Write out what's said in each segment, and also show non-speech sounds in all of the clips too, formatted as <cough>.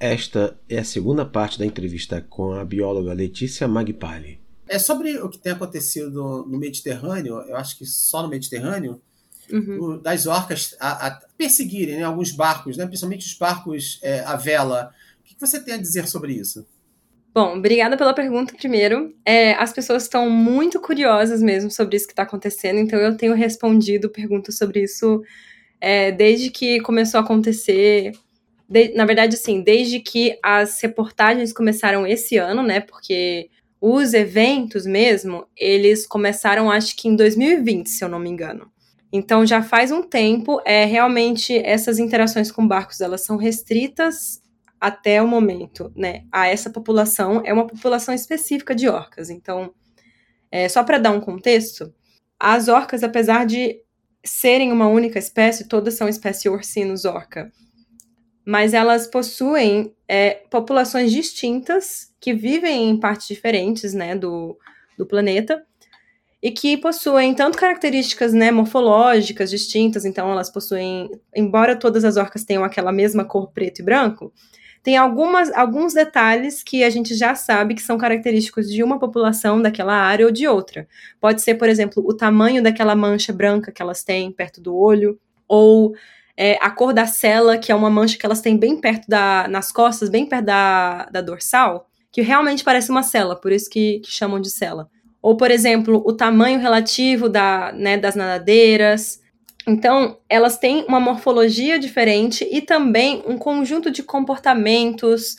Esta é a segunda parte da entrevista com a bióloga Letícia Magpali. É sobre o que tem acontecido no Mediterrâneo, eu acho que só no Mediterrâneo, uhum. das orcas a, a perseguirem né, alguns barcos, né, principalmente os barcos é, à vela. O que você tem a dizer sobre isso? Bom, obrigada pela pergunta primeiro. É, as pessoas estão muito curiosas mesmo sobre isso que está acontecendo, então eu tenho respondido perguntas sobre isso é, desde que começou a acontecer. De, na verdade, assim, desde que as reportagens começaram esse ano, né? Porque os eventos mesmo, eles começaram acho que em 2020, se eu não me engano. Então já faz um tempo, é realmente essas interações com barcos, elas são restritas até o momento, né, a essa população, é uma população específica de orcas. Então, é, só para dar um contexto, as orcas, apesar de serem uma única espécie, todas são espécie ursinus orca, mas elas possuem é, populações distintas que vivem em partes diferentes, né, do, do planeta, e que possuem tanto características né, morfológicas distintas, então elas possuem, embora todas as orcas tenham aquela mesma cor preto e branco, tem algumas, alguns detalhes que a gente já sabe que são característicos de uma população daquela área ou de outra. Pode ser, por exemplo, o tamanho daquela mancha branca que elas têm perto do olho, ou é, a cor da cela, que é uma mancha que elas têm bem perto da, nas costas, bem perto da, da dorsal, que realmente parece uma cela, por isso que, que chamam de cela. Ou, por exemplo, o tamanho relativo da, né, das nadadeiras, então, elas têm uma morfologia diferente e também um conjunto de comportamentos,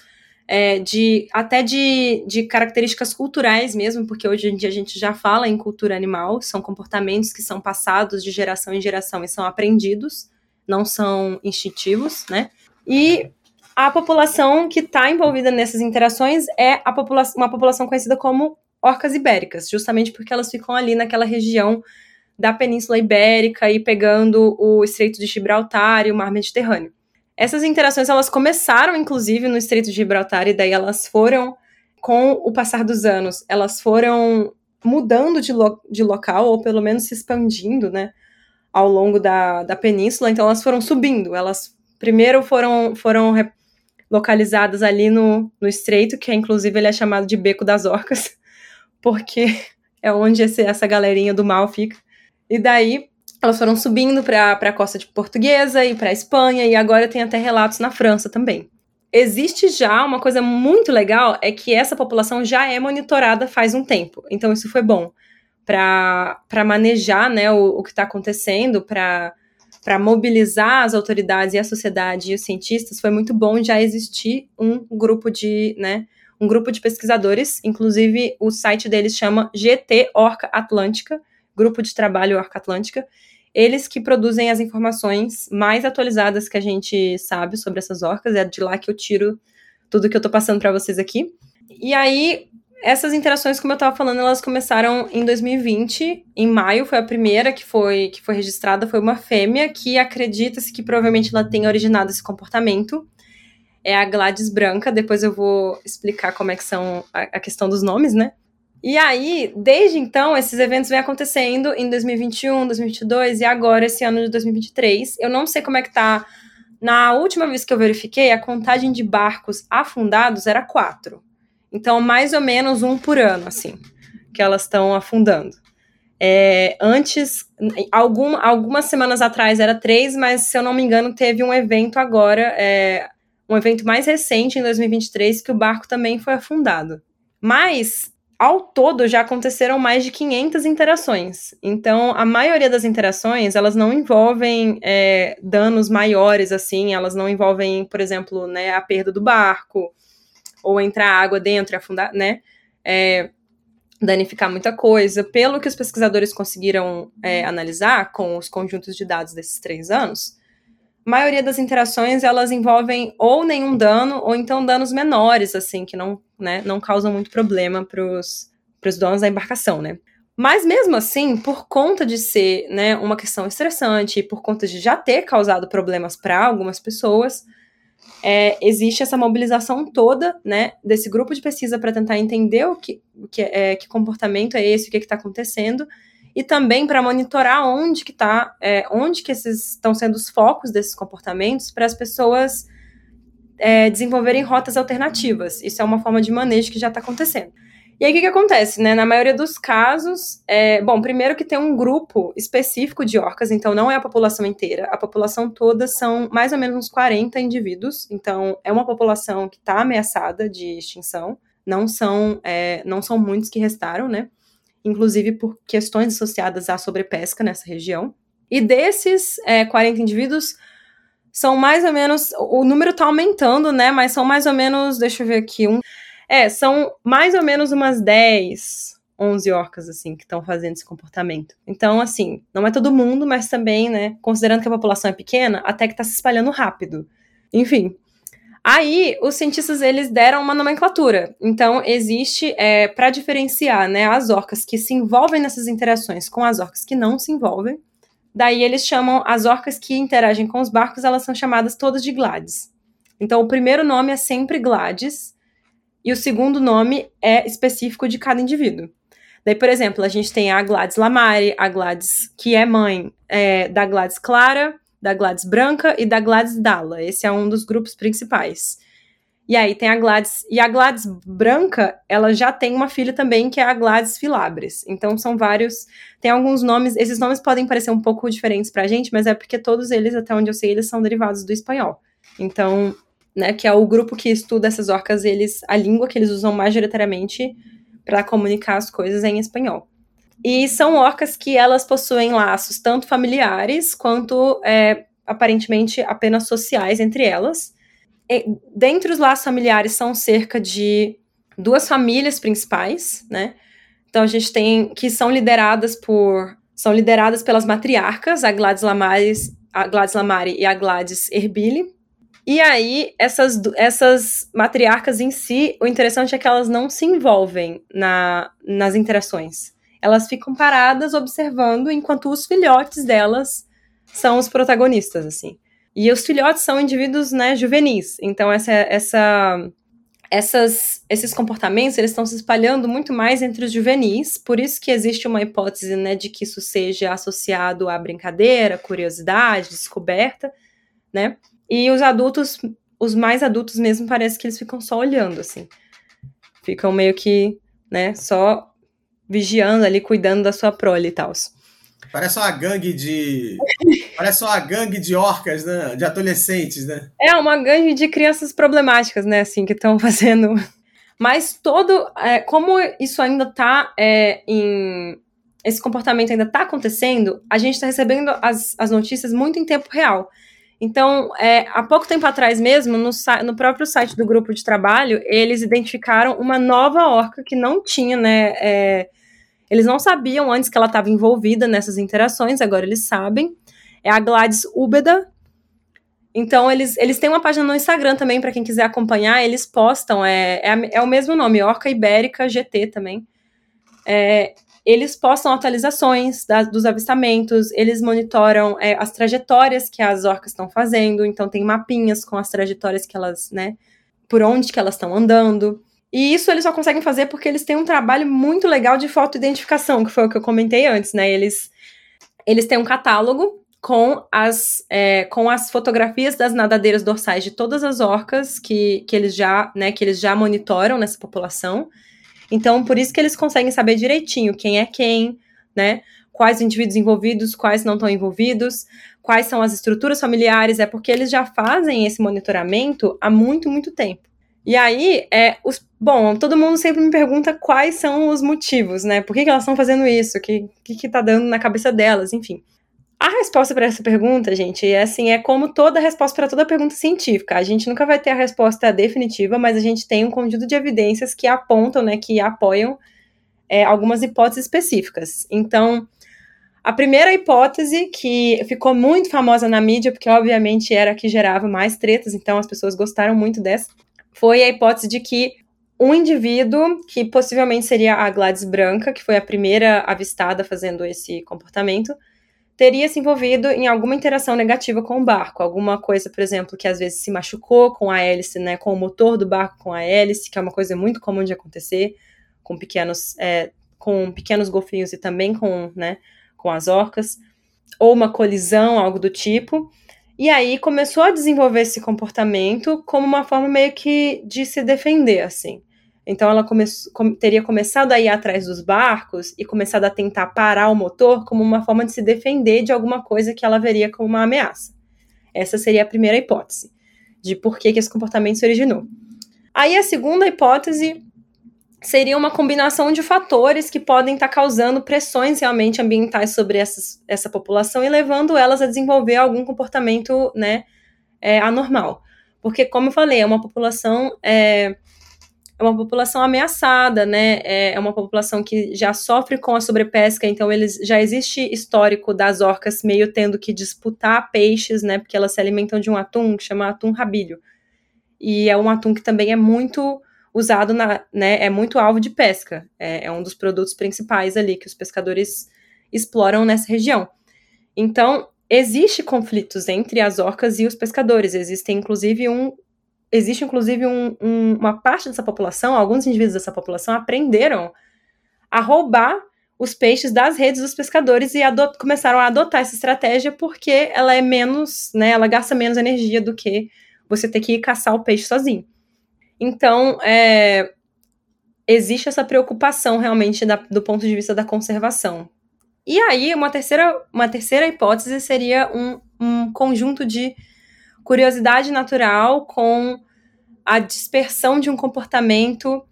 é, de até de, de características culturais mesmo, porque hoje em dia a gente já fala em cultura animal, são comportamentos que são passados de geração em geração e são aprendidos, não são instintivos, né? E a população que está envolvida nessas interações é popula uma população conhecida como orcas ibéricas, justamente porque elas ficam ali naquela região da Península Ibérica e pegando o Estreito de Gibraltar e o Mar Mediterrâneo. Essas interações elas começaram inclusive no Estreito de Gibraltar e daí elas foram com o passar dos anos, elas foram mudando de, lo de local ou pelo menos se expandindo, né, ao longo da, da península. Então elas foram subindo. Elas primeiro foram foram localizadas ali no, no estreito, que é, inclusive ele é chamado de Beco das Orcas, <laughs> porque é onde esse, essa galerinha do mal fica. E daí elas foram subindo para a costa de Portuguesa e para a Espanha, e agora tem até relatos na França também. Existe já uma coisa muito legal, é que essa população já é monitorada faz um tempo. Então isso foi bom para manejar né, o, o que está acontecendo, para mobilizar as autoridades e a sociedade e os cientistas, foi muito bom já existir um grupo de, né, um grupo de pesquisadores, inclusive o site deles chama GT Orca Atlântica, Grupo de Trabalho Orca Atlântica, eles que produzem as informações mais atualizadas que a gente sabe sobre essas orcas, é de lá que eu tiro tudo que eu tô passando para vocês aqui. E aí, essas interações, como eu estava falando, elas começaram em 2020, em maio foi a primeira que foi que foi registrada, foi uma fêmea que acredita-se que provavelmente ela tenha originado esse comportamento. É a Gladys branca, depois eu vou explicar como é que são a, a questão dos nomes, né? E aí, desde então, esses eventos vêm acontecendo em 2021, 2022 e agora esse ano de 2023. Eu não sei como é que tá. Na última vez que eu verifiquei, a contagem de barcos afundados era quatro. Então, mais ou menos um por ano, assim, que elas estão afundando. É, antes, algum, algumas semanas atrás era três, mas se eu não me engano, teve um evento agora, é, um evento mais recente, em 2023, que o barco também foi afundado. Mas ao todo já aconteceram mais de 500 interações. Então, a maioria das interações, elas não envolvem é, danos maiores, assim, elas não envolvem, por exemplo, né, a perda do barco, ou entrar água dentro e afundar, né, é, danificar muita coisa. Pelo que os pesquisadores conseguiram é, analisar com os conjuntos de dados desses três anos, a maioria das interações elas envolvem ou nenhum dano ou então danos menores assim que não né, não causam muito problema para os donos da embarcação né mas mesmo assim por conta de ser né, uma questão estressante e por conta de já ter causado problemas para algumas pessoas é, existe essa mobilização toda né, desse grupo de pesquisa para tentar entender o que, que, é, que comportamento é esse o que está acontecendo e também para monitorar onde que tá, é, onde que esses estão sendo os focos desses comportamentos para as pessoas é, desenvolverem rotas alternativas. Isso é uma forma de manejo que já está acontecendo. E aí, o que, que acontece, né? Na maioria dos casos, é, bom, primeiro que tem um grupo específico de orcas, então não é a população inteira. A população toda são mais ou menos uns 40 indivíduos, então é uma população que está ameaçada de extinção. Não são, é, não são muitos que restaram, né? Inclusive por questões associadas à sobrepesca nessa região. E desses é, 40 indivíduos, são mais ou menos. O número tá aumentando, né? Mas são mais ou menos. Deixa eu ver aqui. Um, é, são mais ou menos umas 10, 11 orcas, assim, que estão fazendo esse comportamento. Então, assim, não é todo mundo, mas também, né? Considerando que a população é pequena, até que tá se espalhando rápido. Enfim. Aí, os cientistas, eles deram uma nomenclatura. Então, existe, é, para diferenciar, né, as orcas que se envolvem nessas interações com as orcas que não se envolvem. Daí eles chamam as orcas que interagem com os barcos, elas são chamadas todas de Glades. Então o primeiro nome é sempre Glades e o segundo nome é específico de cada indivíduo. Daí, por exemplo, a gente tem a Gladys Lamare, a Gladys que é mãe é, da Gladys Clara, da Gladys Branca e da Gladys Dalla. Esse é um dos grupos principais. E aí tem a Gladys. E a Gladys branca, ela já tem uma filha também, que é a Gladys filabres. Então são vários. Tem alguns nomes. Esses nomes podem parecer um pouco diferentes pra gente, mas é porque todos eles, até onde eu sei, eles são derivados do espanhol. Então, né, que é o grupo que estuda essas orcas, eles. A língua que eles usam majoritariamente para comunicar as coisas é em espanhol. E são orcas que elas possuem laços tanto familiares quanto é, aparentemente apenas sociais entre elas dentre os laços familiares são cerca de duas famílias principais, né? Então a gente tem que são lideradas por são lideradas pelas matriarcas, a Gladys Lamares, a Gladys Lamare e a Gladys Herbile. E aí essas essas matriarcas em si, o interessante é que elas não se envolvem na, nas interações. Elas ficam paradas observando enquanto os filhotes delas são os protagonistas, assim. E os filhotes são indivíduos, né, juvenis. Então essa, essa, essas, esses comportamentos eles estão se espalhando muito mais entre os juvenis. Por isso que existe uma hipótese, né, de que isso seja associado à brincadeira, curiosidade, descoberta, né? E os adultos, os mais adultos mesmo, parece que eles ficam só olhando, assim. Ficam meio que, né, só vigiando ali, cuidando da sua prole e tal. Parece uma gangue de. Parece uma gangue de orcas, né? De adolescentes, né? É, uma gangue de crianças problemáticas, né? Assim, que estão <laughs> fazendo. Mas todo. É, como isso ainda tá é, em. Esse comportamento ainda está acontecendo, a gente está recebendo as, as notícias muito em tempo real. Então, é, há pouco tempo atrás mesmo, no, no, próprio site do grupo de trabalho, eles identificaram uma nova orca que não tinha, né? É, eles não sabiam antes que ela estava envolvida nessas interações, agora eles sabem. É a Gladys Ubeda. Então, eles, eles têm uma página no Instagram também, para quem quiser acompanhar, eles postam, é, é, é, o mesmo nome, Orca Ibérica GT também. É, eles postam atualizações dos avistamentos, eles monitoram é, as trajetórias que as orcas estão fazendo, então tem mapinhas com as trajetórias que elas, né, por onde que elas estão andando. E isso eles só conseguem fazer porque eles têm um trabalho muito legal de fotoidentificação, que foi o que eu comentei antes, né? Eles, eles têm um catálogo com as, é, com as fotografias das nadadeiras dorsais de todas as orcas que, que eles já, né, que eles já monitoram nessa população. Então, por isso que eles conseguem saber direitinho quem é quem, né? Quais indivíduos envolvidos, quais não estão envolvidos, quais são as estruturas familiares, é porque eles já fazem esse monitoramento há muito, muito tempo. E aí, é, os, bom, todo mundo sempre me pergunta quais são os motivos, né? Por que, que elas estão fazendo isso? O que, que, que tá dando na cabeça delas? Enfim. A resposta para essa pergunta, gente, é assim, é como toda resposta para toda pergunta científica. A gente nunca vai ter a resposta definitiva, mas a gente tem um conjunto de evidências que apontam, né, que apoiam é, algumas hipóteses específicas. Então, a primeira hipótese, que ficou muito famosa na mídia, porque obviamente era a que gerava mais tretas, então as pessoas gostaram muito dessa, foi a hipótese de que um indivíduo, que possivelmente seria a Gladys Branca, que foi a primeira avistada fazendo esse comportamento, teria se envolvido em alguma interação negativa com o barco, alguma coisa, por exemplo, que às vezes se machucou com a hélice, né, com o motor do barco com a hélice, que é uma coisa muito comum de acontecer com pequenos, é, com pequenos golfinhos e também com, né, com as orcas, ou uma colisão, algo do tipo. E aí começou a desenvolver esse comportamento como uma forma meio que de se defender, assim. Então ela come teria começado a ir atrás dos barcos e começado a tentar parar o motor como uma forma de se defender de alguma coisa que ela veria como uma ameaça. Essa seria a primeira hipótese de por que, que esse comportamento se originou. Aí a segunda hipótese seria uma combinação de fatores que podem estar tá causando pressões realmente ambientais sobre essas, essa população e levando elas a desenvolver algum comportamento né, é, anormal. Porque, como eu falei, é uma população é, é uma população ameaçada, né? É, é uma população que já sofre com a sobrepesca, então eles já existe histórico das orcas meio tendo que disputar peixes, né? Porque elas se alimentam de um atum que chama atum rabilho. E é um atum que também é muito usado na, né? É muito alvo de pesca. É, é um dos produtos principais ali que os pescadores exploram nessa região. Então, existe conflitos entre as orcas e os pescadores. Existe inclusive um existe inclusive um, um, uma parte dessa população, alguns indivíduos dessa população aprenderam a roubar os peixes das redes dos pescadores e começaram a adotar essa estratégia porque ela é menos, né, ela gasta menos energia do que você ter que ir caçar o peixe sozinho. Então, é, existe essa preocupação realmente da, do ponto de vista da conservação. E aí, uma terceira, uma terceira hipótese seria um, um conjunto de curiosidade natural com a dispersão de um comportamento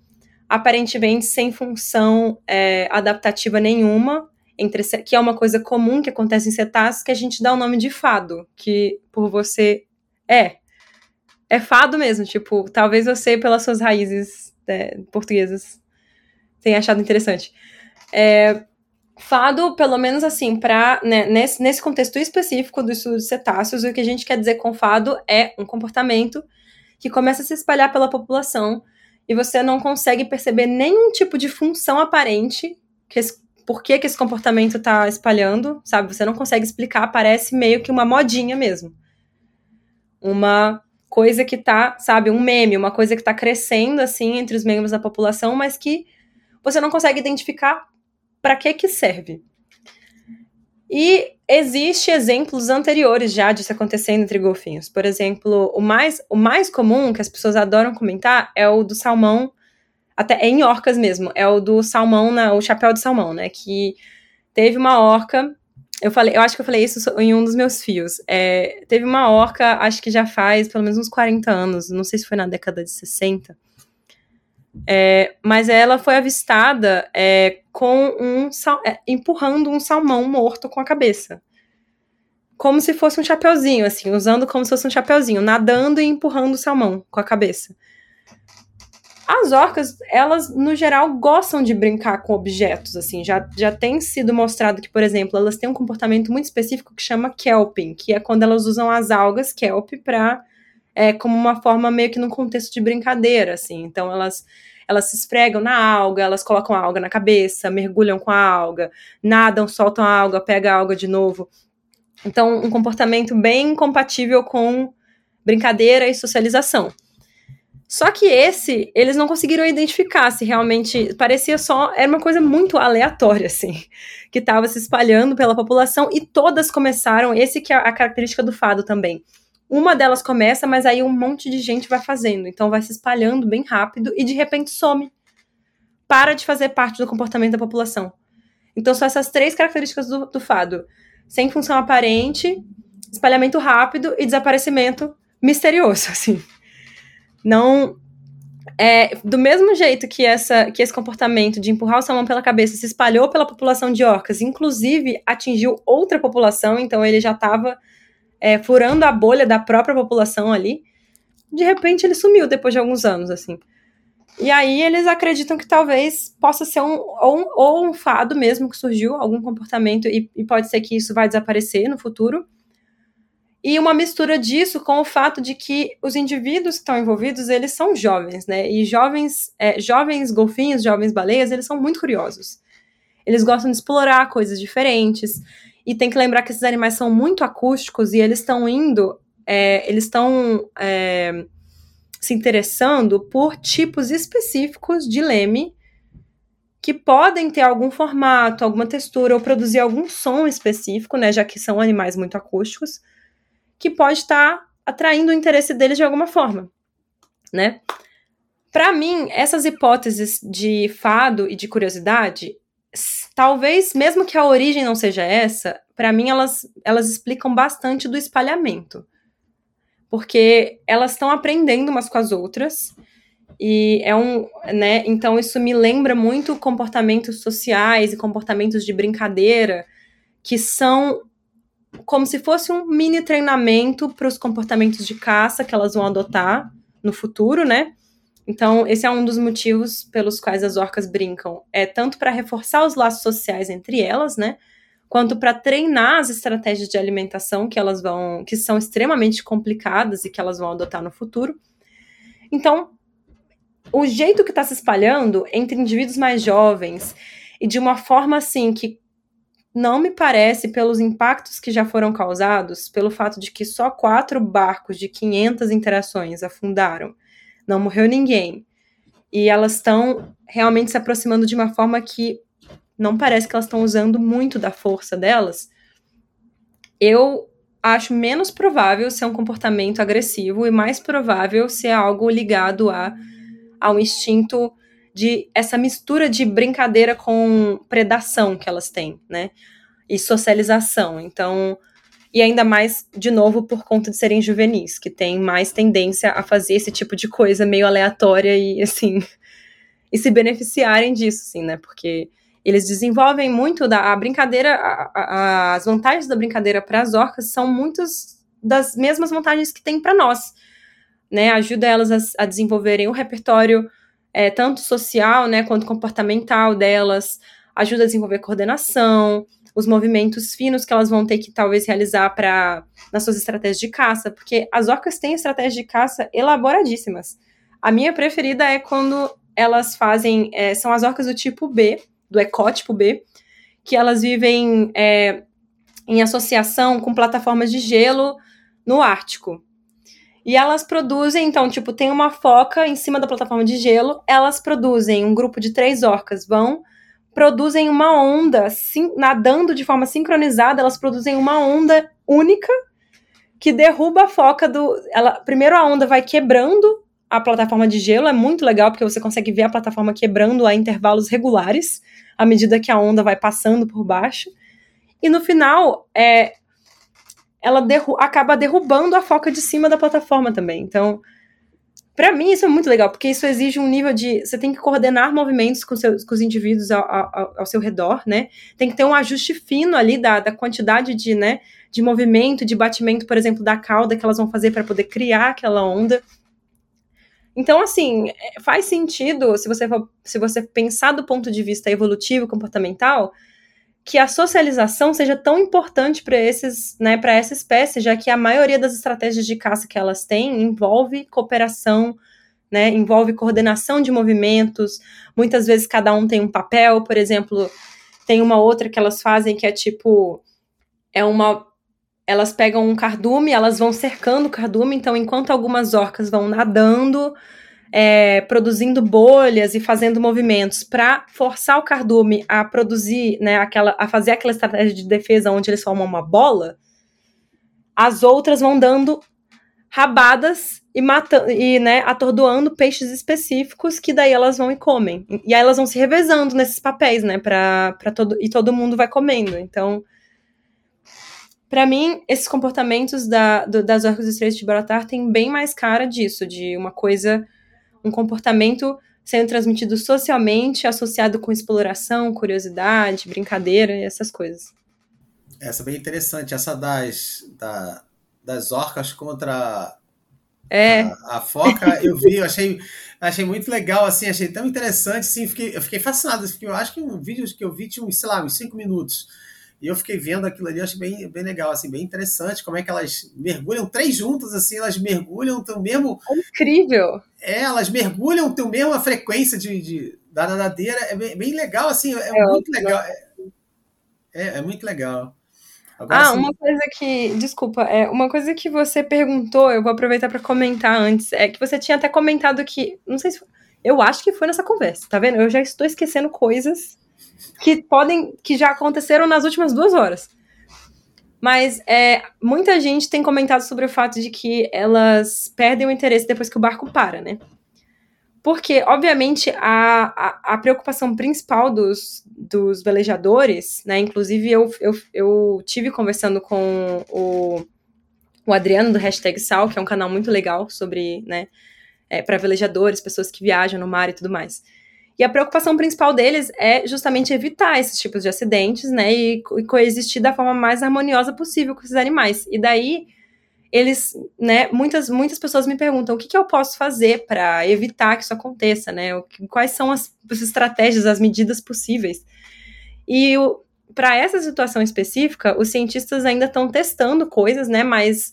aparentemente sem função é, adaptativa nenhuma, entre, que é uma coisa comum que acontece em cetáceos, que a gente dá o nome de fado, que por você é. É fado mesmo, tipo, talvez você, pelas suas raízes é, portuguesas, tenha achado interessante. É, Fado, pelo menos assim, para né, nesse, nesse contexto específico do estudo de cetáceos, o que a gente quer dizer com fado é um comportamento que começa a se espalhar pela população e você não consegue perceber nenhum tipo de função aparente que esse, por que, que esse comportamento está espalhando, sabe? Você não consegue explicar, parece meio que uma modinha mesmo. Uma coisa que tá, sabe, um meme, uma coisa que tá crescendo assim entre os membros da população, mas que você não consegue identificar para que que serve. E existe exemplos anteriores já disso acontecendo entre golfinhos. Por exemplo, o mais, o mais comum que as pessoas adoram comentar é o do salmão, até é em orcas mesmo, é o do salmão, na, o chapéu de salmão, né? Que teve uma orca. Eu falei, eu acho que eu falei isso em um dos meus fios. É, teve uma orca, acho que já faz pelo menos uns 40 anos, não sei se foi na década de 60 é, mas ela foi avistada é, com um é, empurrando um salmão morto com a cabeça. Como se fosse um chapeuzinho, assim, usando como se fosse um chapeuzinho, nadando e empurrando o salmão com a cabeça. As orcas, elas, no geral, gostam de brincar com objetos, assim. Já, já tem sido mostrado que, por exemplo, elas têm um comportamento muito específico que chama kelping, que é quando elas usam as algas kelp para é, como uma forma meio que num contexto de brincadeira, assim. Então elas elas se esfregam na alga, elas colocam a alga na cabeça, mergulham com a alga, nadam, soltam a alga, pegam a alga de novo. Então, um comportamento bem compatível com brincadeira e socialização. Só que esse, eles não conseguiram identificar se realmente parecia só, era uma coisa muito aleatória assim, <laughs> que estava se espalhando pela população e todas começaram, esse que é a característica do fado também uma delas começa, mas aí um monte de gente vai fazendo. Então vai se espalhando bem rápido e de repente some. Para de fazer parte do comportamento da população. Então são essas três características do, do fado: sem função aparente, espalhamento rápido e desaparecimento misterioso, <laughs> assim. Não. É, do mesmo jeito que, essa, que esse comportamento de empurrar o salmão pela cabeça se espalhou pela população de orcas, inclusive atingiu outra população, então ele já estava é, furando a bolha da própria população ali. De repente ele sumiu depois de alguns anos, assim. E aí eles acreditam que talvez possa ser um ou, um ou um fado mesmo que surgiu, algum comportamento, e, e, pode ser que isso vai desaparecer no futuro. E uma mistura disso com o fato de que os indivíduos que estão envolvidos, eles são jovens, né? E jovens, é, jovens golfinhos, jovens baleias, eles são muito curiosos. Eles gostam de explorar coisas diferentes. E tem que lembrar que esses animais são muito acústicos e eles estão indo, é, eles estão é, se interessando por tipos específicos de leme que podem ter algum formato, alguma textura ou produzir algum som específico, né, já que são animais muito acústicos, que pode estar tá atraindo o interesse deles de alguma forma, né? Para mim, essas hipóteses de fado e de curiosidade, talvez mesmo que a origem não seja essa, para mim elas, elas explicam bastante do espalhamento. Porque elas estão aprendendo umas com as outras. E é um, né, então isso me lembra muito comportamentos sociais e comportamentos de brincadeira que são como se fosse um mini treinamento para os comportamentos de caça que elas vão adotar no futuro, né? Então, esse é um dos motivos pelos quais as orcas brincam. É tanto para reforçar os laços sociais entre elas, né? Quanto para treinar as estratégias de alimentação que elas vão, que são extremamente complicadas e que elas vão adotar no futuro. Então, o jeito que está se espalhando entre indivíduos mais jovens e de uma forma assim que não me parece, pelos impactos que já foram causados, pelo fato de que só quatro barcos de 500 interações afundaram não morreu ninguém. E elas estão realmente se aproximando de uma forma que não parece que elas estão usando muito da força delas. Eu acho menos provável ser um comportamento agressivo e mais provável ser algo ligado a, ao instinto de essa mistura de brincadeira com predação que elas têm, né? E socialização. Então, e ainda mais, de novo, por conta de serem juvenis, que têm mais tendência a fazer esse tipo de coisa meio aleatória e, assim, <laughs> e se beneficiarem disso, assim, né? Porque eles desenvolvem muito da a brincadeira, a, a, as vantagens da brincadeira para as orcas são muitas das mesmas vantagens que tem para nós, né? Ajuda elas a, a desenvolverem o repertório é, tanto social, né, quanto comportamental delas, ajuda a desenvolver coordenação, os movimentos finos que elas vão ter que talvez realizar para nas suas estratégias de caça, porque as orcas têm estratégias de caça elaboradíssimas. A minha preferida é quando elas fazem, é, são as orcas do tipo B, do ecótipo B, que elas vivem é, em associação com plataformas de gelo no Ártico. E elas produzem, então, tipo, tem uma foca em cima da plataforma de gelo, elas produzem, um grupo de três orcas vão produzem uma onda, sim, nadando de forma sincronizada, elas produzem uma onda única que derruba a foca do. Ela, primeiro a onda vai quebrando a plataforma de gelo, é muito legal porque você consegue ver a plataforma quebrando a intervalos regulares à medida que a onda vai passando por baixo. E no final, é, ela derru acaba derrubando a foca de cima da plataforma também. Então, para mim, isso é muito legal, porque isso exige um nível de. Você tem que coordenar movimentos com, seus, com os indivíduos ao, ao, ao, seu redor, né? Tem que ter um ajuste fino ali da, da quantidade de, né, de movimento, de batimento, por exemplo, da cauda que elas vão fazer para poder criar aquela onda. Então, assim, é, faz sentido, se você, for, se você pensar do ponto de vista evolutivo, comportamental, que a socialização seja tão importante para esses, né, para essa espécie, já que a maioria das estratégias de caça que elas têm envolve cooperação, né, envolve coordenação de movimentos. Muitas vezes cada um tem um papel, por exemplo, tem uma outra que elas fazem que é tipo é uma elas pegam um cardume, elas vão cercando o cardume, então enquanto algumas orcas vão nadando, é, produzindo bolhas e fazendo movimentos para forçar o cardume a produzir, né, aquela, a fazer aquela estratégia de defesa onde eles formam uma bola, as outras vão dando rabadas e matando e né, atordoando peixes específicos que daí elas vão e comem. E aí elas vão se revezando nesses papéis, né, para todo e todo mundo vai comendo. Então, para mim, esses comportamentos da, do, das orcas do Estreito de Gibraltar têm bem mais cara disso, de uma coisa um comportamento sendo transmitido socialmente, associado com exploração, curiosidade, brincadeira e essas coisas. Essa é bem interessante, essa das, da, das orcas contra é. a, a, foca, eu vi, eu achei, achei muito legal, assim, achei tão interessante, assim, fiquei, eu fiquei fascinado, eu acho que um vídeo que eu vi tinha, sei lá, uns cinco minutos, e eu fiquei vendo aquilo ali, achei bem, bem legal, assim, bem interessante, como é que elas mergulham, três juntas, assim, elas mergulham, tão mesmo... Incrível! É, elas mergulham, têm a mesma frequência de, de, da nadadeira, é bem, bem legal, assim, é, é muito legal. É, é, é, muito legal. Agora, ah, assim... uma coisa que, desculpa, é uma coisa que você perguntou, eu vou aproveitar para comentar antes, é que você tinha até comentado que, não sei se, eu acho que foi nessa conversa, tá vendo? Eu já estou esquecendo coisas que podem, que já aconteceram nas últimas duas horas. Mas é, muita gente tem comentado sobre o fato de que elas perdem o interesse depois que o barco para, né? Porque, obviamente, a, a, a preocupação principal dos, dos velejadores, né? Inclusive, eu, eu, eu tive conversando com o, o Adriano do Hashtag Sal, que é um canal muito legal sobre, né? É, para velejadores, pessoas que viajam no mar e tudo mais. E a preocupação principal deles é justamente evitar esses tipos de acidentes, né? E, e coexistir da forma mais harmoniosa possível com esses animais. E daí eles, né, muitas, muitas pessoas me perguntam o que, que eu posso fazer para evitar que isso aconteça, né? Quais são as, as estratégias, as medidas possíveis. E para essa situação específica, os cientistas ainda estão testando coisas, né? Mas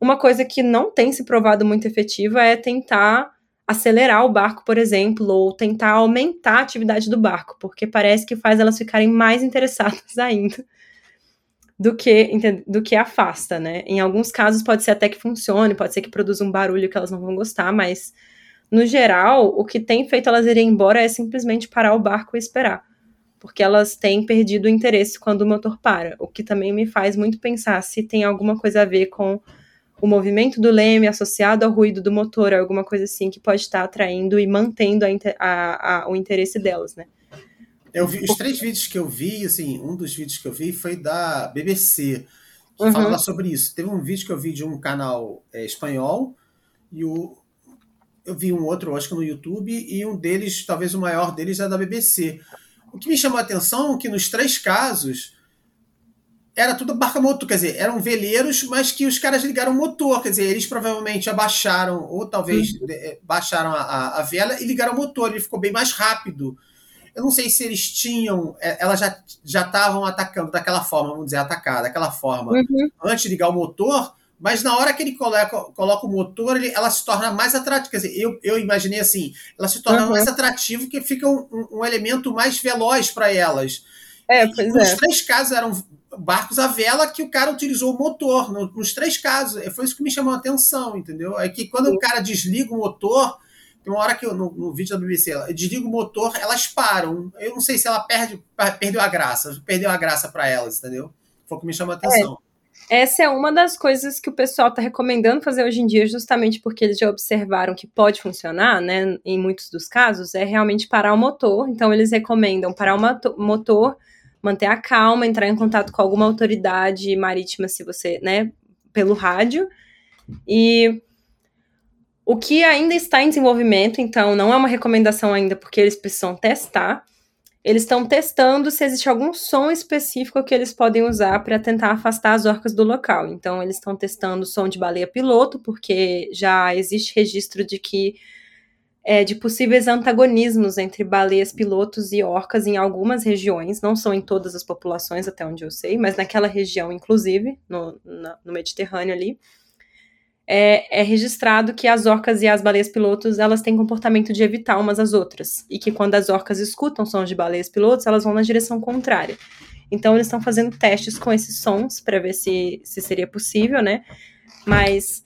uma coisa que não tem se provado muito efetiva é tentar acelerar o barco, por exemplo, ou tentar aumentar a atividade do barco, porque parece que faz elas ficarem mais interessadas <laughs> ainda do que, do que afasta, né? Em alguns casos pode ser até que funcione, pode ser que produza um barulho que elas não vão gostar, mas no geral, o que tem feito elas irem embora é simplesmente parar o barco e esperar. Porque elas têm perdido o interesse quando o motor para, o que também me faz muito pensar se tem alguma coisa a ver com o movimento do leme associado ao ruído do motor, alguma coisa assim que pode estar atraindo e mantendo a, a, a, o interesse delas, né? Eu vi, os três vídeos que eu vi, assim, um dos vídeos que eu vi foi da BBC, que uhum. falava sobre isso. Teve um vídeo que eu vi de um canal é, espanhol, e o, eu vi um outro, acho que no YouTube, e um deles, talvez o maior deles, é da BBC. O que me chamou a atenção é que nos três casos era tudo barca motor, quer dizer, eram veleiros, mas que os caras ligaram o motor, quer dizer, eles provavelmente abaixaram, ou talvez uhum. Eh, baixaram a, a, vela e ligaram o motor, ele ficou bem mais rápido. Eu não sei se eles tinham, eh, elas já já estavam atacando daquela forma, vamos dizer, atacar daquela forma, uhum. antes de ligar o motor, mas na hora que ele coloca, coloca o motor, ele, ela se torna mais atrativa. Quer dizer, eu, eu imaginei assim, ela se torna uhum. mais atrativa, que fica um, um, um elemento mais veloz para elas. É, pois e, é. Os três casos eram barcos à vela que o cara utilizou o motor, no, nos três casos. Foi isso que me chamou a atenção, entendeu? É que quando o cara desliga o motor, tem uma hora que eu, no, no vídeo da BBC, ela desliga o motor, elas param. Eu não sei se ela perde, perdeu a graça, perdeu a graça para elas, entendeu? Foi o que me chamou a atenção. É. Essa é uma das coisas que o pessoal está recomendando fazer hoje em dia, justamente porque eles já observaram que pode funcionar, né? Em muitos dos casos, é realmente parar o motor. Então, eles recomendam parar o motor manter a calma, entrar em contato com alguma autoridade marítima, se você, né, pelo rádio. E o que ainda está em desenvolvimento, então não é uma recomendação ainda, porque eles precisam testar. Eles estão testando se existe algum som específico que eles podem usar para tentar afastar as orcas do local. Então, eles estão testando o som de baleia piloto, porque já existe registro de que é, de possíveis antagonismos entre baleias pilotos e orcas em algumas regiões, não são em todas as populações, até onde eu sei, mas naquela região, inclusive, no, no Mediterrâneo ali, é, é, registrado que as orcas e as baleias pilotos elas têm comportamento de evitar umas às outras, e que quando as orcas escutam sons de baleias pilotos, elas vão na direção contrária. Então, eles estão fazendo testes com esses sons para ver se, se seria possível, né? Mas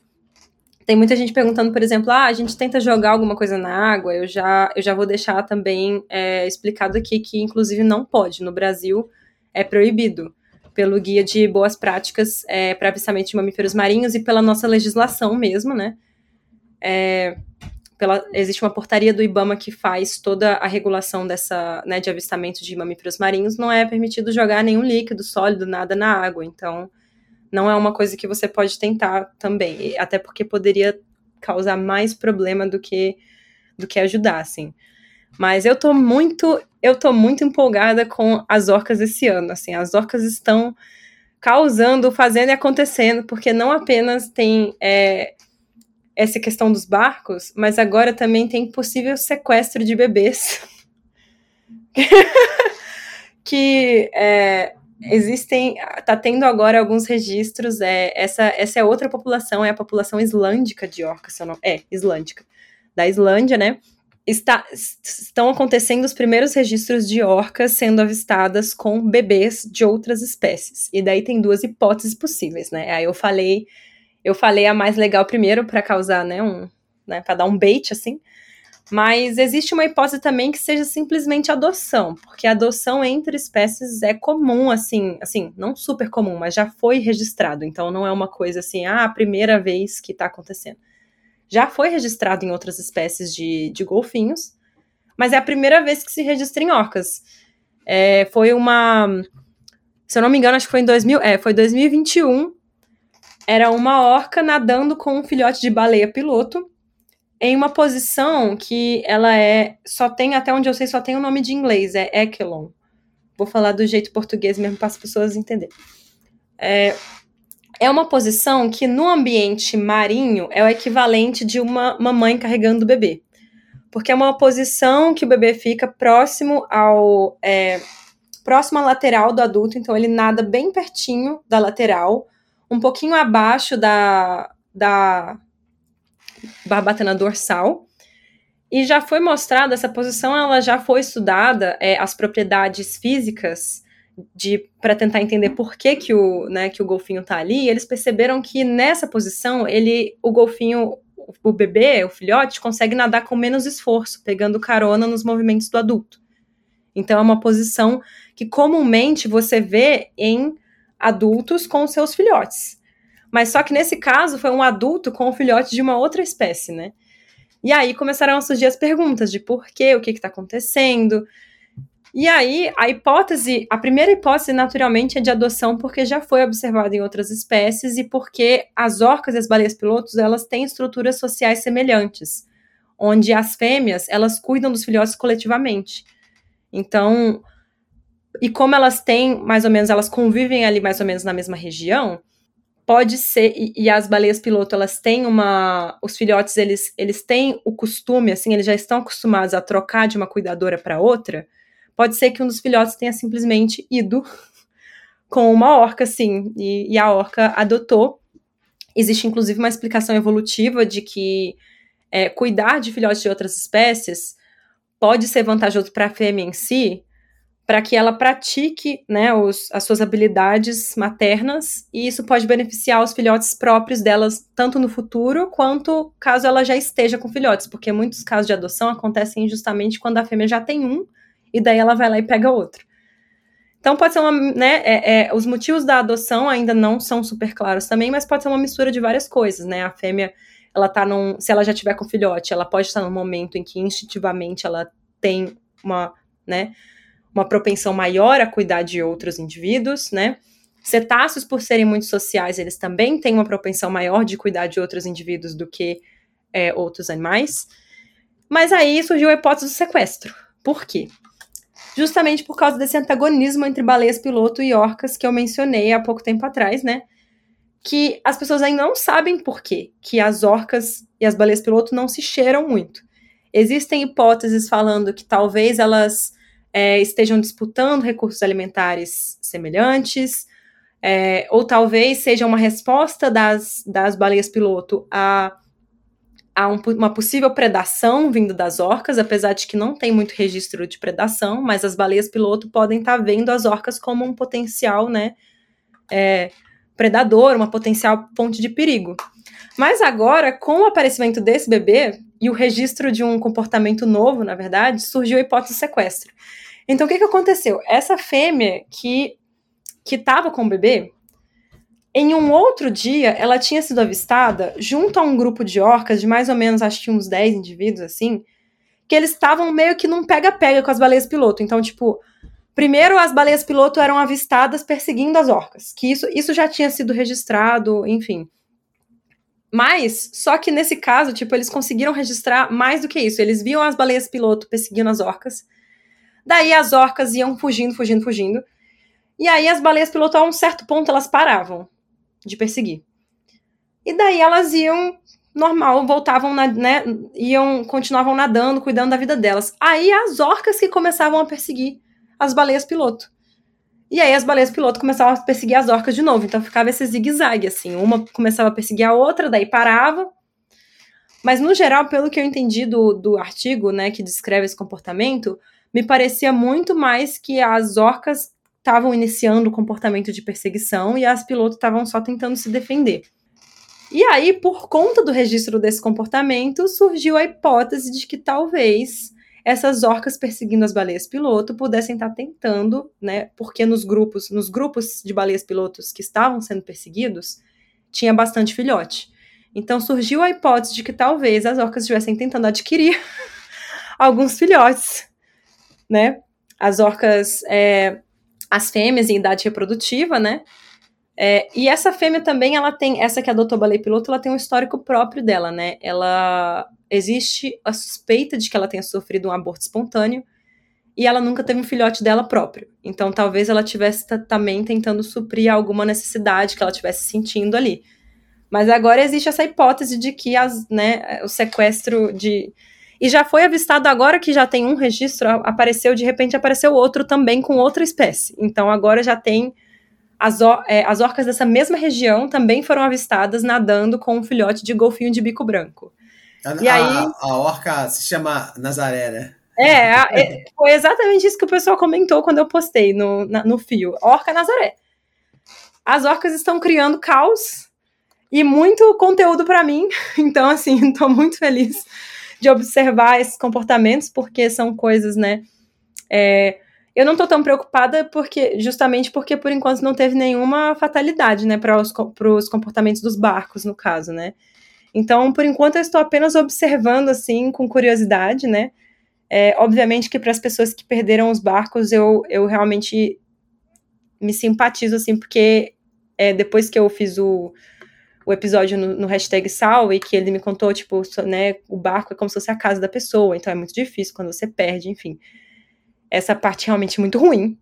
tem muita gente perguntando, por exemplo, ah, a gente tenta jogar alguma coisa na água. Eu já, eu já vou deixar também é, explicado aqui que, inclusive, não pode. No Brasil, é proibido pelo Guia de Boas Práticas é, para Avistamento de Mamíferos Marinhos e pela nossa legislação mesmo, né? É, pela, existe uma portaria do IBAMA que faz toda a regulação dessa, né, de avistamento de mamíferos marinhos. Não é permitido jogar nenhum líquido, sólido, nada na água. Então, não é uma coisa que você pode tentar também, até porque poderia causar mais problema do que do que ajudar, assim. Mas eu tô muito, eu tô muito empolgada com as orcas esse ano, assim, as orcas estão causando, fazendo e acontecendo, porque não apenas tem é, essa questão dos barcos, mas agora também tem possível sequestro de bebês. <laughs> que é, existem, tá tendo agora alguns registros, é, essa, essa é outra população, é a população islândica de orcas, se não, é, islândica, da Islândia, né, Está, estão acontecendo os primeiros registros de orcas sendo avistadas com bebês de outras espécies, e daí tem duas hipóteses possíveis, né, aí eu falei, eu falei a mais legal primeiro para causar, né, um, né, para dar um bait, assim, Mas existe uma hipótese também que seja simplesmente adoção, porque adoção entre espécies é comum, assim, assim, não super comum, mas já foi registrado. Então não é uma coisa assim, ah, a primeira vez que está acontecendo. Já foi registrado em outras espécies de, de golfinhos, mas é a primeira vez que se registra em orcas. É, foi uma, se eu não me engano, acho que foi em 2000, é, foi 2021. Era uma orca nadando com um filhote de baleia piloto em uma posição que ela é. Só tem, até onde eu sei, só tem o nome de inglês, é Echelon. Vou falar do jeito português mesmo para as pessoas entenderem. É, é uma posição que no ambiente marinho é o equivalente de uma mamãe carregando o bebê. Porque é uma posição que o bebê fica próximo ao. É, próximo à lateral do adulto, então ele nada bem pertinho da lateral, um pouquinho abaixo da, da barbatana dorsal. E já foi mostrada, essa posição ela já foi estudada, é, as propriedades físicas de para tentar entender por que, que o, né, que o golfinho está ali, eles perceberam que nessa posição, ele o golfinho, o bebê, o filhote, consegue nadar com menos esforço, pegando carona nos movimentos do adulto. Então é uma posição que comumente você vê em adultos com seus filhotes. Mas só que nesse caso foi um adulto com o filhote de uma outra espécie, né? E aí começaram a surgir as perguntas de por quê, o que está acontecendo. E aí a hipótese, a primeira hipótese naturalmente é de adoção porque já foi observada em outras espécies e porque as orcas e as baleias pilotos elas têm estruturas sociais semelhantes, onde as fêmeas elas cuidam dos filhotes coletivamente. Então, e como elas têm mais ou menos, elas convivem ali mais ou menos na mesma região, pode ser e, e, as baleias piloto elas têm uma os filhotes eles eles têm o costume assim eles já estão acostumados a trocar de uma cuidadora para outra pode ser que um dos filhotes tenha simplesmente ido <laughs> com uma orca assim e, e a orca adotou. Existe inclusive uma explicação evolutiva de que é, cuidar de filhotes de outras espécies pode ser vantajoso para a fêmea em si para que ela pratique né, os, as suas habilidades maternas, e isso pode beneficiar os filhotes próprios delas, tanto no futuro, quanto caso ela já esteja com filhotes, porque muitos casos de adoção acontecem justamente quando a fêmea já tem um, e daí ela vai lá e pega outro. Então pode ser uma, né, é, é, os motivos da adoção ainda não são super claros também, mas pode ser uma mistura de várias coisas, né, a fêmea, ela tá num, se ela já tiver com filhote, ela pode estar num momento em que instintivamente ela tem uma, né, uma propensão maior a cuidar de outros indivíduos, né? Cetáceos, por serem muito sociais, eles também têm uma propensão maior de cuidar de outros indivíduos do que é, outros animais. Mas aí surgiu a hipótese do sequestro. Por quê? Justamente por causa desse antagonismo entre baleias piloto e orcas que eu mencionei há pouco tempo atrás, né? Que as pessoas ainda não sabem por quê que as orcas e as baleias piloto não se cheiram muito. Existem hipóteses falando que talvez elas é, estejam disputando recursos alimentares semelhantes, é, ou talvez seja uma resposta das, das baleias piloto a, a um, uma possível predação vindo das orcas, apesar de que não tem muito registro de predação, mas as baleias piloto podem estar tá vendo as orcas como um potencial, né, é, predador, uma potencial fonte de perigo. Mas agora, com o aparecimento desse bebê e o registro de um comportamento novo, na verdade, surgiu a hipótese de sequestro. Então, o que, que aconteceu? Essa fêmea que que estava com o bebê, em um outro dia, ela tinha sido avistada junto a um grupo de orcas, de mais ou menos, acho que uns 10 indivíduos, assim, que eles estavam meio que num pega-pega com as baleias piloto. Então, tipo, primeiro as baleias piloto eram avistadas perseguindo as orcas, que isso, isso já tinha sido registrado, enfim. Mas, só que nesse caso, tipo, eles conseguiram registrar mais do que isso. Eles viam as baleias piloto perseguindo as orcas, Daí as orcas iam fugindo, fugindo, fugindo. E aí as baleias piloto, a um certo ponto, elas paravam de perseguir. E daí elas iam normal, voltavam, na, né, iam, continuavam nadando, cuidando da vida delas. Aí as orcas que começavam a perseguir as baleias piloto. E aí as baleias piloto começavam a perseguir as orcas de novo, então ficava esse zigue-zague, assim, uma começava a perseguir a outra, daí parava. Mas no geral, pelo que eu entendi do, do artigo, né, que descreve esse comportamento, me parecia muito mais que as orcas estavam iniciando o comportamento de perseguição e as pilotos estavam só tentando se defender. E aí, por conta do registro desse comportamento, surgiu a hipótese de que talvez essas orcas perseguindo as baleias piloto pudessem estar tentando, né? Porque nos grupos, nos grupos de baleias pilotos que estavam sendo perseguidos, tinha bastante filhote. Então surgiu a hipótese de que talvez as orcas estivessem tentando adquirir <laughs> alguns filhotes, né? As orcas, é, as fêmeas em idade reprodutiva, né? É, e essa fêmea também, ela tem, essa que adotou a baleia piloto, ela tem um histórico próprio dela, né? Ela existe a suspeita de que ela tenha sofrido um aborto espontâneo e ela nunca teve um filhote dela próprio. Então, talvez ela tivesse também tentando suprir alguma necessidade que ela tivesse sentindo ali. Mas agora existe essa hipótese de que as, né, o sequestro de. E já foi avistado agora que já tem um registro, apareceu, de repente apareceu outro também com outra espécie. Então agora já tem. As, é, as orcas dessa mesma região também foram avistadas nadando com um filhote de golfinho de bico branco. A, e aí, a, orca se chama Nazaré, né? É, é, foi exatamente isso que o pessoal comentou quando eu postei no, na, no fio. Orca Nazaré. As orcas estão criando caos e muito conteúdo para mim. <laughs> Então, assim, <laughs> estou muito feliz de observar esses comportamentos, porque são coisas, né? É, eu não estou tão preocupada porque, justamente porque por enquanto não teve nenhuma fatalidade, né, para os comportamentos dos barcos, no caso, né? Então, por enquanto, eu estou apenas observando, assim, com curiosidade, né? É, obviamente que para as pessoas que perderam os barcos, eu, eu realmente me simpatizo, assim, porque é, depois que eu fiz o, o episódio no, no hashtag Sal e que ele me contou, tipo, né, o barco é como se fosse a casa da pessoa, então é muito difícil quando você perde, enfim. Essa parte é realmente muito ruim.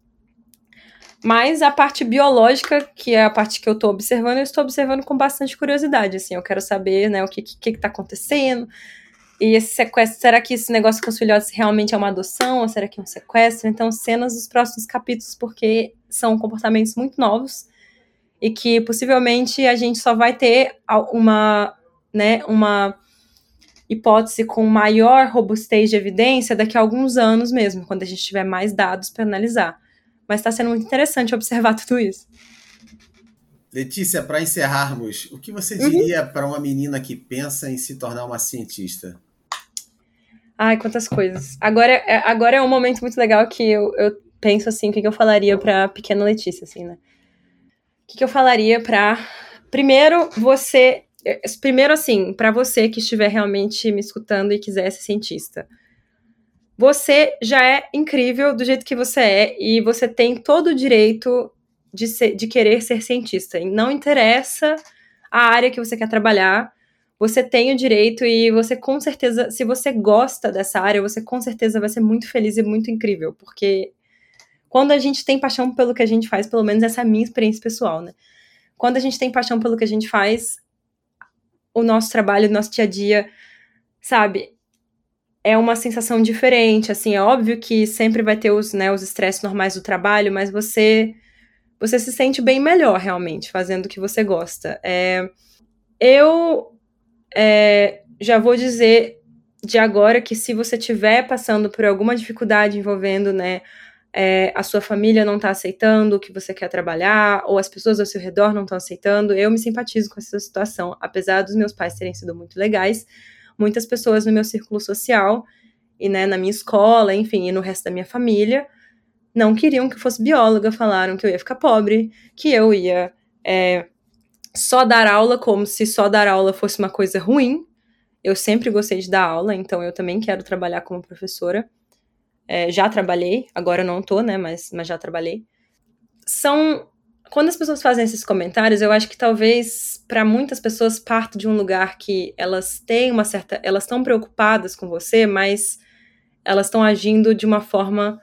Mas a parte biológica, que é a parte que eu estou observando, eu estou observando com bastante curiosidade, assim, eu quero saber, né, o que que, que tá acontecendo, e esse sequestro, será que esse negócio com os filhotes realmente é uma adoção, ou será que é um sequestro? Então, cenas dos próximos capítulos, porque são comportamentos muito novos, e que possivelmente a gente só vai ter uma, né, uma hipótese com maior robustez de evidência daqui a alguns anos mesmo, quando a gente tiver mais dados para analisar. Mas está sendo muito interessante observar <laughs> tudo isso. Letícia, para encerrarmos, o que você uhum. diria uhum. para uma menina que pensa em se tornar uma cientista? Ai, quantas coisas. Agora, é, agora é um momento muito legal que eu, eu penso assim, o que, que eu falaria para pequena Letícia, assim, né? O que, que eu falaria para primeiro você, é, primeiro assim, para você que estiver realmente me escutando e quiser ser cientista. Você já é incrível do jeito que você é e você tem todo o direito de, ser, de querer ser cientista. E não interessa a área que você quer trabalhar, você tem o direito e você com certeza, se você gosta dessa área, você com certeza vai ser muito feliz e muito incrível, porque quando a gente tem paixão pelo que a gente faz, pelo menos essa é a minha experiência pessoal, né? Quando a gente tem paixão pelo que a gente faz, o nosso trabalho, o nosso dia a dia, sabe, é uma sensação diferente, assim, é óbvio que sempre vai ter os, né, os estresses normais do trabalho, mas você você se sente bem melhor realmente fazendo o que você gosta. É, eu é, já vou dizer de agora que se você estiver passando por alguma dificuldade envolvendo, né, é, a sua família não está aceitando o que você quer trabalhar, ou as pessoas ao seu redor não estão aceitando, eu me simpatizo com essa situação. Apesar dos meus pais terem sido muito legais, muitas pessoas no meu círculo social e né, na minha escola, enfim, e no resto da minha família, não queriam que eu fosse bióloga, falaram que eu ia ficar pobre, que eu ia é, só dar aula como se só dar aula fosse uma coisa ruim. Eu sempre gostei de dar aula, então eu também quero trabalhar como professora. É, já trabalhei, agora não tô, né, mas, mas já trabalhei. São. Quando as pessoas fazem esses comentários, eu acho que talvez para muitas pessoas parte de um lugar que elas têm uma certa. Elas estão preocupadas com você, mas elas estão agindo de uma forma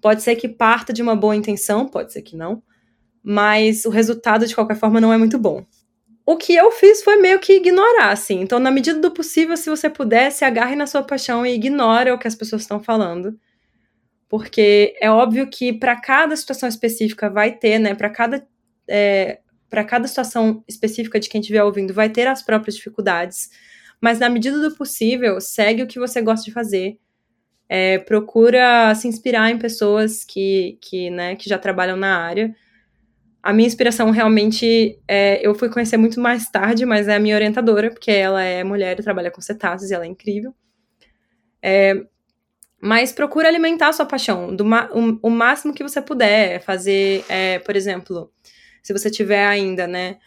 Pode ser que parta de uma boa intenção, pode ser que não, mas o resultado, de qualquer forma, não é muito bom. O que eu fiz foi meio que ignorar, assim. Então, na medida do possível, se você puder, se agarre na sua paixão e ignore o que as pessoas estão falando. Porque é óbvio que para cada situação específica vai ter, né? Para cada, é, para cada situação específica de quem estiver ouvindo, vai ter as próprias dificuldades. Mas na medida do possível, segue o que você gosta de fazer é, procura se inspirar em pessoas que, que, né, que já trabalham na área. a minha inspiração realmente é, eu fui conhecer muito mais tarde, mas é a minha orientadora, porque ela é mulher e trabalha com cetáceos e ela é incrível. É, mas procura alimentar a sua paixão do o, o máximo que você puder. Fazer, é, por exemplo, se você tiver ainda, né,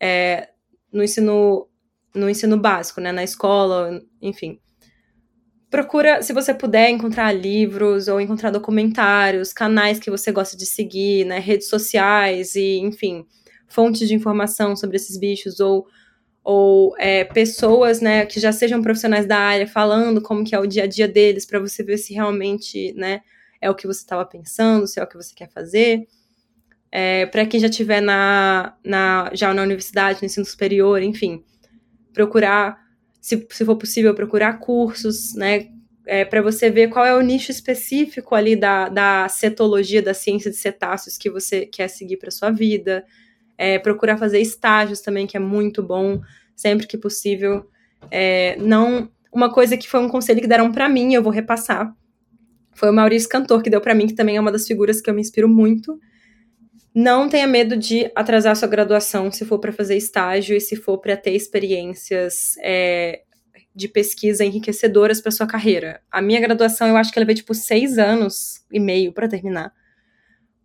é, no ensino no ensino básico, né, na escola, enfim. Procura, se você puder, encontrar livros ou encontrar documentários, canais que você gosta de seguir, né, redes sociais e, enfim, fontes de informação sobre esses bichos ou ou é, pessoas, né, que já sejam profissionais da área falando como que é o dia a dia deles para você ver se realmente, né, é o que você estava pensando, se é o que você quer fazer. É, para quem já estiver na, na, já na universidade, no ensino superior, enfim, procurar, se, se for possível, procurar cursos, né, é, para você ver qual é o nicho específico ali da, da cetologia, da ciência de cetáceos que você quer seguir para sua vida. É, procurar fazer estágios também, que é muito bom, sempre que possível. É, não, uma coisa que foi um conselho que deram para mim, eu vou repassar. Foi o Maurício Cantor que deu para mim, que também é uma das figuras que eu me inspiro muito. Não tenha medo de atrasar sua graduação se for para fazer estágio e se for para ter experiências é, de pesquisa enriquecedoras para sua carreira. A minha graduação, eu acho que ela veio tipo seis anos e meio para terminar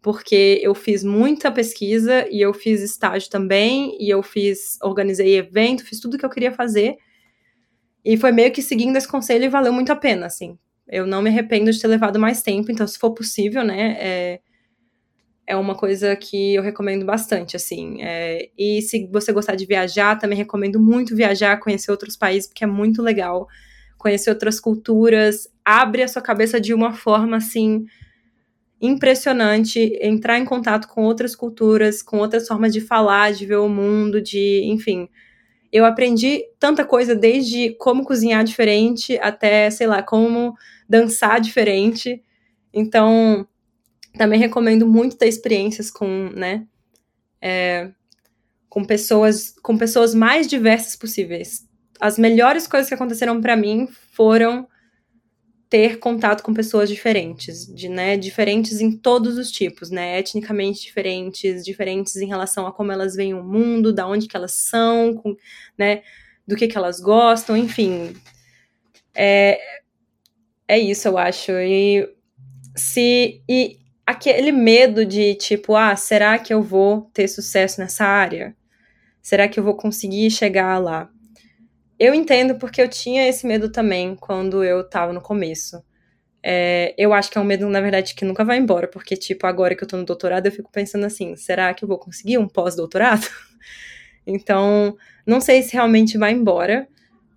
porque eu fiz muita pesquisa e eu fiz estágio também, e eu fiz, organizei evento, fiz tudo que eu queria fazer. E foi meio que seguindo esse conselho e valeu muito a pena, assim. Eu não me arrependo de ter levado mais tempo, então, se for possível, né, é, é uma coisa que eu recomendo bastante, assim. É, e se você gostar de viajar, também recomendo muito viajar, conhecer outros países, porque é muito legal. Conhecer outras culturas, abre a sua cabeça de uma forma, assim, impressionante entrar em contato com outras culturas, com outras formas de falar, de ver o mundo, de, enfim. Eu aprendi tanta coisa desde como cozinhar diferente até, sei lá, como dançar diferente. Então, também recomendo muito ter experiências com, né, é, com pessoas, com pessoas mais diversas possíveis. As melhores coisas que aconteceram para mim foram ter contato com pessoas diferentes, de, né, diferentes em todos os tipos, né, etnicamente diferentes, diferentes em relação a como elas veem o mundo, da onde que elas são, com, né, do que que elas gostam, enfim. É, é isso, eu acho. E se e aquele medo de tipo, ah, será que eu vou ter sucesso nessa área? Será que eu vou conseguir chegar lá? Eu entendo porque eu tinha esse medo também quando eu tava no começo. É, eu acho que é um medo, na verdade, que nunca vai embora, porque, tipo, agora que eu tô no doutorado, eu fico pensando assim: será que eu vou conseguir um pós-doutorado? <laughs> então, não sei se realmente vai embora,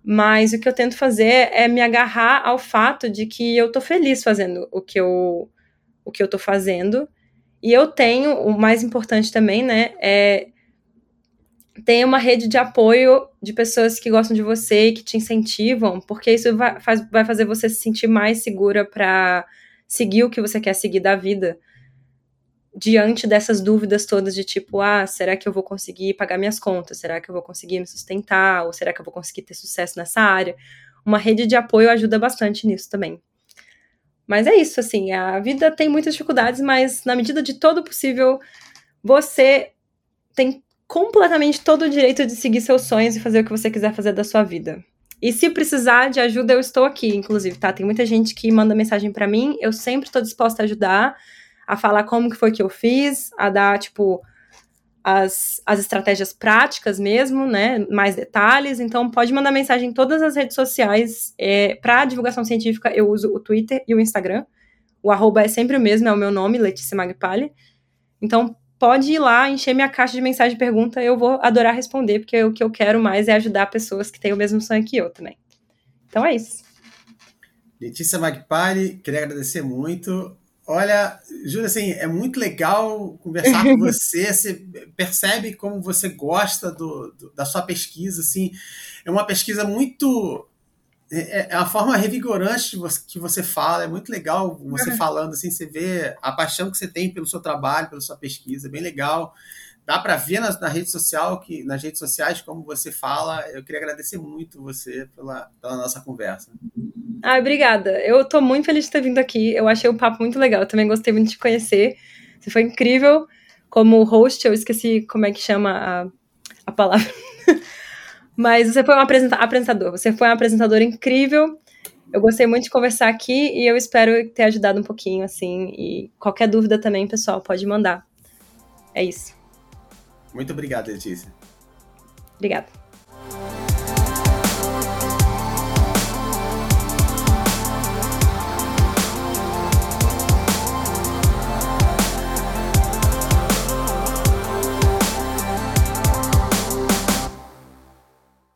mas o que eu tento fazer é me agarrar ao fato de que eu tô feliz fazendo o que eu, o que eu tô fazendo. E eu tenho, o mais importante também, né, é tem uma rede de apoio de pessoas que gostam de você que te incentivam, porque isso vai, faz, vai fazer você se sentir mais segura para seguir o que você quer seguir da vida. Diante dessas dúvidas todas de tipo, ah, será que eu vou conseguir pagar minhas contas? Será que eu vou conseguir me sustentar? Ou será que eu vou conseguir ter sucesso nessa área? Uma rede de apoio ajuda bastante nisso também. Mas é isso, assim, a vida tem muitas dificuldades, mas na medida de todo possível, você tem completamente todo o direito de seguir seus sonhos e fazer o que você quiser fazer da sua vida. E se precisar de ajuda, eu estou aqui, inclusive, tá? Tem muita gente que manda mensagem para mim, eu sempre estou disposta a ajudar, a falar como que foi que eu fiz, a dar, tipo, as, as estratégias práticas mesmo, né? Mais detalhes. Então, pode mandar mensagem em todas as redes sociais. É, para divulgação científica, eu uso o Twitter e o Instagram. O arroba é sempre o mesmo, é o meu nome, Letícia Magpali. Então, pode ir lá, encher minha caixa de mensagem de pergunta, eu vou adorar responder, porque o que eu quero mais é ajudar pessoas que têm o mesmo sonho que eu também. Então é isso. Letícia Magpari, queria agradecer muito. Olha, Júlia, assim, é muito legal conversar com <laughs> você. Você percebe como você gosta do, do, da sua pesquisa. Assim, é uma pesquisa muito é, é, é a forma revigorante que você fala, é muito legal você uhum. falando assim, você vê a paixão que você tem pelo seu trabalho, pela sua pesquisa, é bem legal. Dá para ver na, na, rede social, que nas redes sociais como você fala. Eu queria agradecer muito você pela, pela nossa conversa. Ah, obrigada. Eu estou muito feliz de ter vindo aqui. Eu achei o papo muito legal. Eu também gostei muito de te conhecer. Você foi incrível. como host, eu esqueci como é que chama a, a palavra. <laughs> Mas você foi um apresentador, você foi um apresentador incrível. Eu gostei muito de conversar aqui e eu espero ter ajudado um pouquinho, assim. E qualquer dúvida também, pessoal, pode mandar. É isso. Muito obrigado, Letícia. Obrigada.